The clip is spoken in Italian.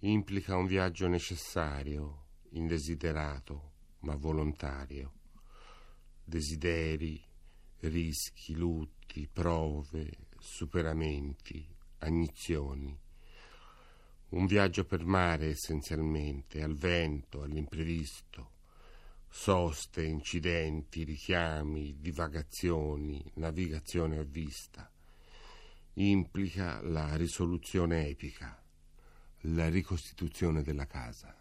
implica un viaggio necessario, indesiderato, ma volontario. Desideri, rischi, lutti, prove, superamenti, agnizioni. Un viaggio per mare essenzialmente, al vento, all'imprevisto, soste, incidenti, richiami, divagazioni, navigazione a vista. Implica la risoluzione epica, la ricostituzione della casa.